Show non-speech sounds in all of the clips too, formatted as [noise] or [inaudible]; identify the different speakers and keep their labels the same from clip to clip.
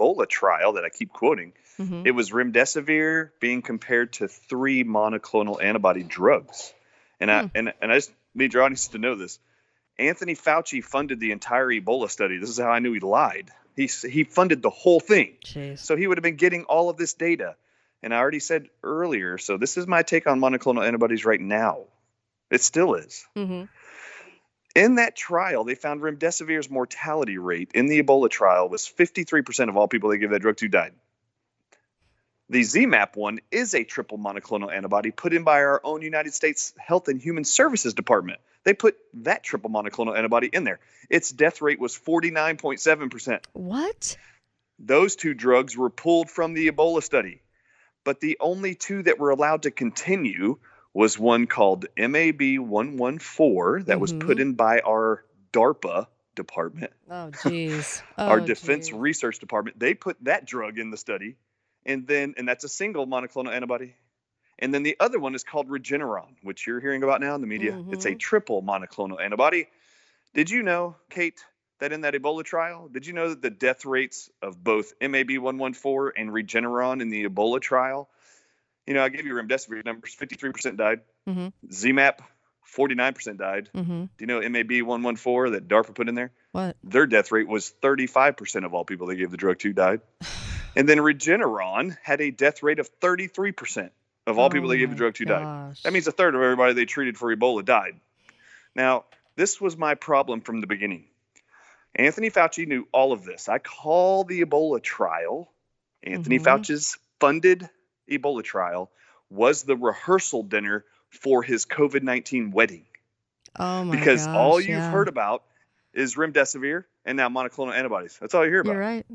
Speaker 1: Ebola trial that I keep quoting,
Speaker 2: Mhm.
Speaker 1: it was remdesivir being compared to three monoclonal antibody drugs. And I
Speaker 2: Hmm.
Speaker 1: and, and I just need your audience to know this. Anthony Fauci funded the entire Ebola study. This is how I knew he lied. He he funded the whole thing.
Speaker 2: Jeez.
Speaker 1: So he would have been getting all of this data. And I already said earlier, so this is my take on monoclonal antibodies right now. It still is.
Speaker 2: hmm
Speaker 1: In that trial, they found remdesivir's mortality rate in the Ebola trial was 53% of all people they gave that drug to died. The ZMapp one is a triple monoclonal antibody put in by our own United States Health and Human Services Department. They put that triple monoclonal antibody in there. Its death rate was 49.7%.
Speaker 2: What?
Speaker 1: Those two drugs were pulled from the Ebola study. But the only two that were allowed to continue was one called MAB 114 that was put
Speaker 2: Mhm.
Speaker 1: in by our DARPA department,
Speaker 2: Oh, jeez. [laughs]
Speaker 1: our
Speaker 2: Oh,
Speaker 1: Defense
Speaker 2: jeez.
Speaker 1: Research Department. They put that drug in the study. And then, and that's a single monoclonal antibody. And then the other one is called Regeneron, which you're hearing about now in the media. It's a
Speaker 2: Mhm.
Speaker 1: triple monoclonal antibody. Did you know, Kate, that in that Ebola trial, did you know that the death rates of both MAB 114 and Regeneron in the Ebola trial? You know, I gave you remdesivir numbers 53% died,
Speaker 2: Mhm.
Speaker 1: ZMapp 49% died.
Speaker 2: hmm
Speaker 1: Do you know MAB 114 that DARPA put in there?
Speaker 2: What?
Speaker 1: Their death rate was 35% of all people they gave the drug to died. [sighs] And then Regeneron had a death rate of 33% of all people
Speaker 2: Oh
Speaker 1: they gave the drug to died. That means a third of everybody they treated for Ebola died. Now, this was my problem from the beginning. Anthony Fauci knew all of this. I call the Ebola trial, Anthony
Speaker 2: Mhm.
Speaker 1: Fauci's funded Ebola trial, was the rehearsal dinner for his COVID 19 wedding.
Speaker 2: Oh my
Speaker 1: because all you've
Speaker 2: yeah.
Speaker 1: heard about is remdesivir and now monoclonal antibodies. That's all you hear about.
Speaker 2: You're right.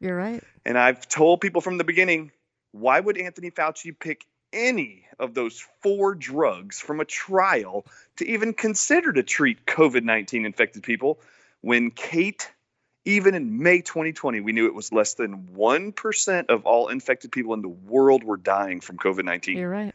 Speaker 2: You're right.
Speaker 1: And I've told people from the beginning, why would Anthony Fauci pick any of those four drugs from a trial to even consider to treat COVID 19 infected people when Kate, even in May 2020, we knew it was less than 1% of all infected people in the world were dying from COVID 19?
Speaker 2: You're right.